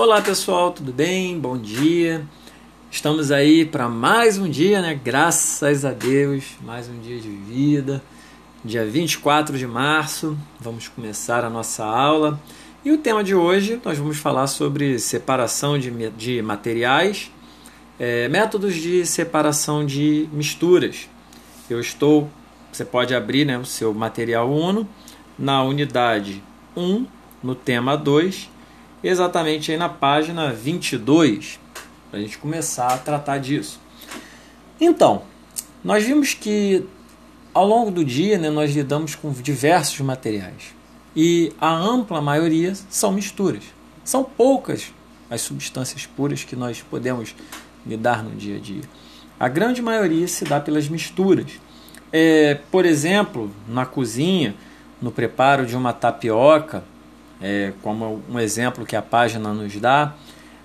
Olá pessoal, tudo bem? Bom dia. Estamos aí para mais um dia, né? Graças a Deus, mais um dia de vida. Dia 24 de março, vamos começar a nossa aula. E o tema de hoje nós vamos falar sobre separação de, de materiais, é, métodos de separação de misturas. Eu estou, você pode abrir né, o seu material Uno na unidade 1, no tema 2 exatamente aí na página 22, para a gente começar a tratar disso. Então, nós vimos que ao longo do dia né, nós lidamos com diversos materiais e a ampla maioria são misturas. São poucas as substâncias puras que nós podemos lidar no dia a dia. A grande maioria se dá pelas misturas. É, por exemplo, na cozinha, no preparo de uma tapioca, é, como um exemplo que a página nos dá,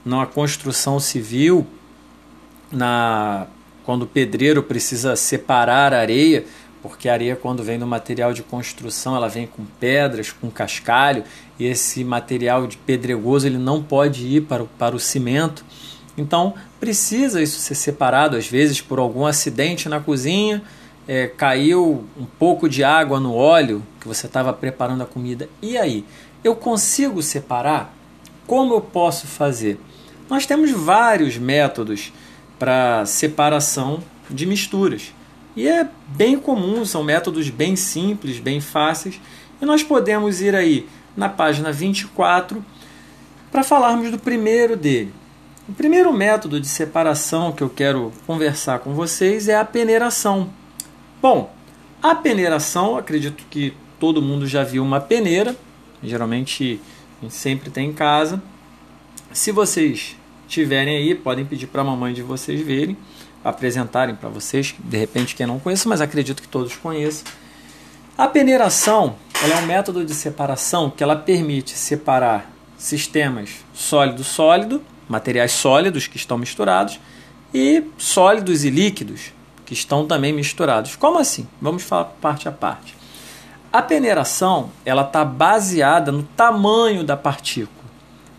na construção civil, na, quando o pedreiro precisa separar a areia, porque a areia, quando vem do material de construção, ela vem com pedras, com cascalho, e esse material de pedregoso ele não pode ir para o, para o cimento. Então, precisa isso ser separado, às vezes por algum acidente na cozinha, é, caiu um pouco de água no óleo que você estava preparando a comida. E aí? Eu consigo separar? Como eu posso fazer? Nós temos vários métodos para separação de misturas. E é bem comum, são métodos bem simples, bem fáceis. E nós podemos ir aí na página 24 para falarmos do primeiro dele. O primeiro método de separação que eu quero conversar com vocês é a peneiração. Bom, a peneiração, acredito que todo mundo já viu uma peneira, Geralmente a gente sempre tem em casa. Se vocês tiverem aí, podem pedir para a mamãe de vocês verem, apresentarem para vocês, de repente quem não conhece, mas acredito que todos conheçam. A peneiração ela é um método de separação que ela permite separar sistemas sólido-sólido, materiais sólidos que estão misturados, e sólidos e líquidos que estão também misturados. Como assim? Vamos falar parte a parte. A peneiração ela está baseada no tamanho da partícula,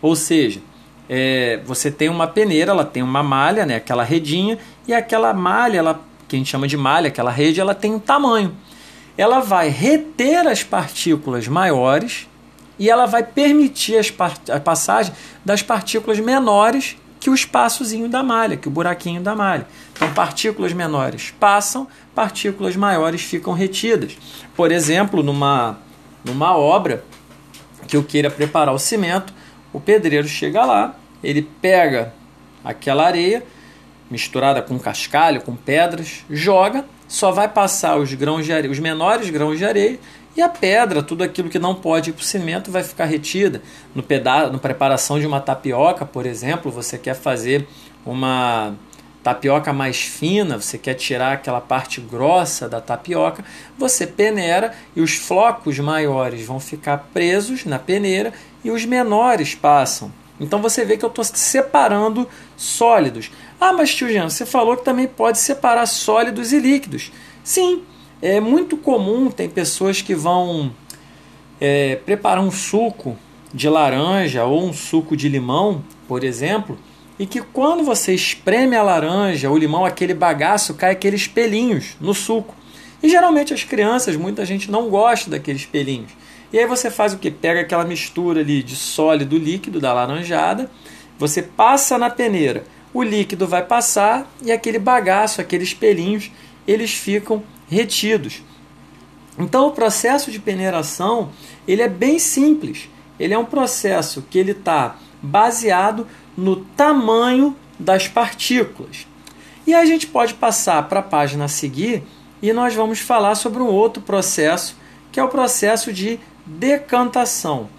ou seja, é, você tem uma peneira, ela tem uma malha, né, aquela redinha, e aquela malha, ela, que a gente chama de malha, aquela rede, ela tem um tamanho. Ela vai reter as partículas maiores e ela vai permitir as a passagem das partículas menores que o espaçozinho da malha, que o buraquinho da malha. Então, partículas menores passam, partículas maiores ficam retidas. Por exemplo, numa, numa obra que eu queira preparar o cimento, o pedreiro chega lá, ele pega aquela areia misturada com cascalho, com pedras, joga, só vai passar os grãos de areia, os menores grãos de areia e a pedra, tudo aquilo que não pode ir para o cimento, vai ficar retida. No peda na preparação de uma tapioca, por exemplo, você quer fazer uma tapioca mais fina, você quer tirar aquela parte grossa da tapioca, você peneira e os flocos maiores vão ficar presos na peneira e os menores passam. Então você vê que eu estou separando sólidos. Ah, mas tio Jean, você falou que também pode separar sólidos e líquidos. Sim, é muito comum, tem pessoas que vão é, preparar um suco de laranja ou um suco de limão, por exemplo, e que quando você espreme a laranja ou limão, aquele bagaço cai aqueles pelinhos no suco. E geralmente as crianças, muita gente não gosta daqueles pelinhos. E aí você faz o que? Pega aquela mistura ali de sólido líquido da laranjada, você passa na peneira, o líquido vai passar e aquele bagaço, aqueles pelinhos, eles ficam retidos. Então o processo de peneiração ele é bem simples. Ele é um processo que ele está baseado no tamanho das partículas. E a gente pode passar para a página a seguir e nós vamos falar sobre um outro processo, que é o processo de decantação.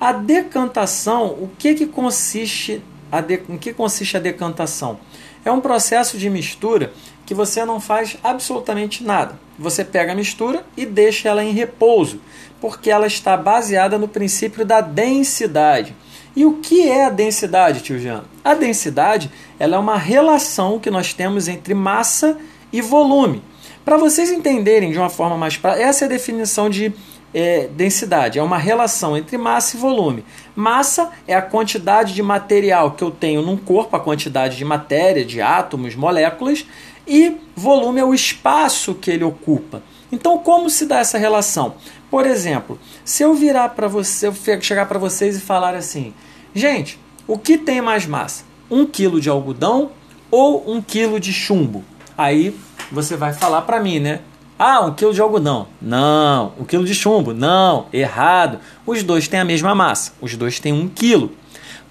A decantação, o que, que consiste a de, em que consiste a decantação? É um processo de mistura que você não faz absolutamente nada. Você pega a mistura e deixa ela em repouso, porque ela está baseada no princípio da densidade. E o que é a densidade, tio Jean? A densidade ela é uma relação que nós temos entre massa e volume. Para vocês entenderem de uma forma mais prática, essa é a definição de é, densidade? É uma relação entre massa e volume. Massa é a quantidade de material que eu tenho num corpo, a quantidade de matéria, de átomos, moléculas, e volume é o espaço que ele ocupa. Então, como se dá essa relação? Por exemplo, se eu virar para você, eu chegar para vocês e falar assim, gente, o que tem mais massa? Um quilo de algodão ou um quilo de chumbo? Aí você vai falar para mim, né? Ah, um quilo de algodão. Não. Um quilo de chumbo. Não. Errado. Os dois têm a mesma massa. Os dois têm um quilo.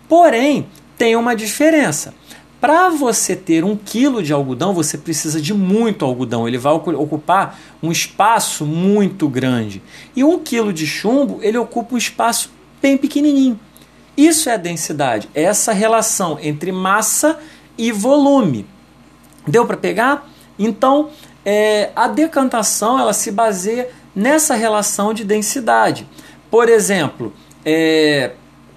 Porém, tem uma diferença. Para você ter um quilo de algodão, você precisa de muito algodão. Ele vai ocupar um espaço muito grande. E um quilo de chumbo, ele ocupa um espaço bem pequenininho. Isso é a densidade. É essa relação entre massa e volume. Deu para pegar? Então, é, a decantação ela se baseia nessa relação de densidade. Por exemplo, é,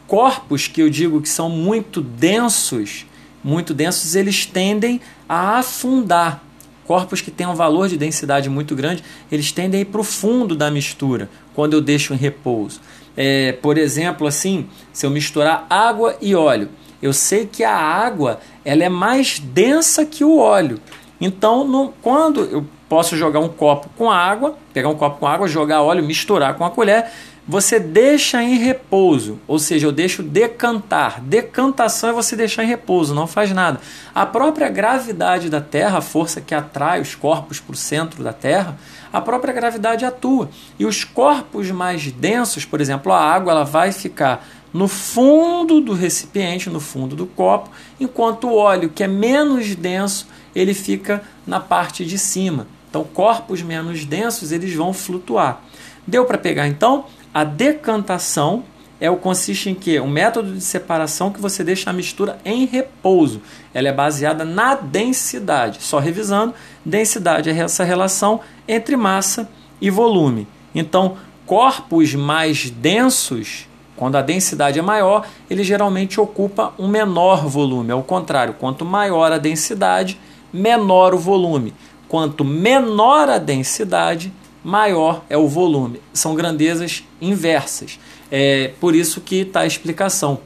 corpos que eu digo que são muito densos, muito densos, eles tendem a afundar. Corpos que têm um valor de densidade muito grande, eles tendem a ir para o fundo da mistura quando eu deixo em repouso. É, por exemplo, assim, se eu misturar água e óleo, eu sei que a água ela é mais densa que o óleo. Então, no, quando eu posso jogar um copo com água, pegar um copo com água, jogar óleo, misturar com a colher, você deixa em repouso, ou seja, eu deixo decantar. Decantação é você deixar em repouso, não faz nada. A própria gravidade da Terra, a força que atrai os corpos para o centro da Terra, a própria gravidade atua. E os corpos mais densos, por exemplo, a água, ela vai ficar no fundo do recipiente, no fundo do copo, enquanto o óleo, que é menos denso, ele fica na parte de cima. Então, corpos menos densos, eles vão flutuar. Deu para pegar então? A decantação é o consiste em que um método de separação que você deixa a mistura em repouso. Ela é baseada na densidade. Só revisando, densidade é essa relação entre massa e volume. Então, corpos mais densos quando a densidade é maior, ele geralmente ocupa um menor volume. Ao contrário, quanto maior a densidade, menor o volume. Quanto menor a densidade, maior é o volume. São grandezas inversas. É por isso que está a explicação.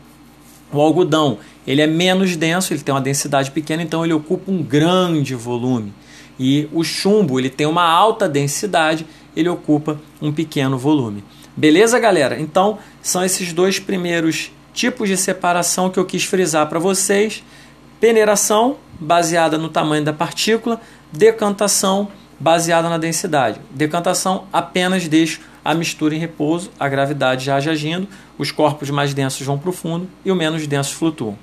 O algodão ele é menos denso, ele tem uma densidade pequena, então ele ocupa um grande volume. E o chumbo ele tem uma alta densidade, ele ocupa um pequeno volume. Beleza, galera? Então, são esses dois primeiros tipos de separação que eu quis frisar para vocês. Peneiração, baseada no tamanho da partícula, decantação, baseada na densidade. Decantação apenas deixa a mistura em repouso, a gravidade já agindo, os corpos mais densos vão para o fundo e os menos densos flutuam.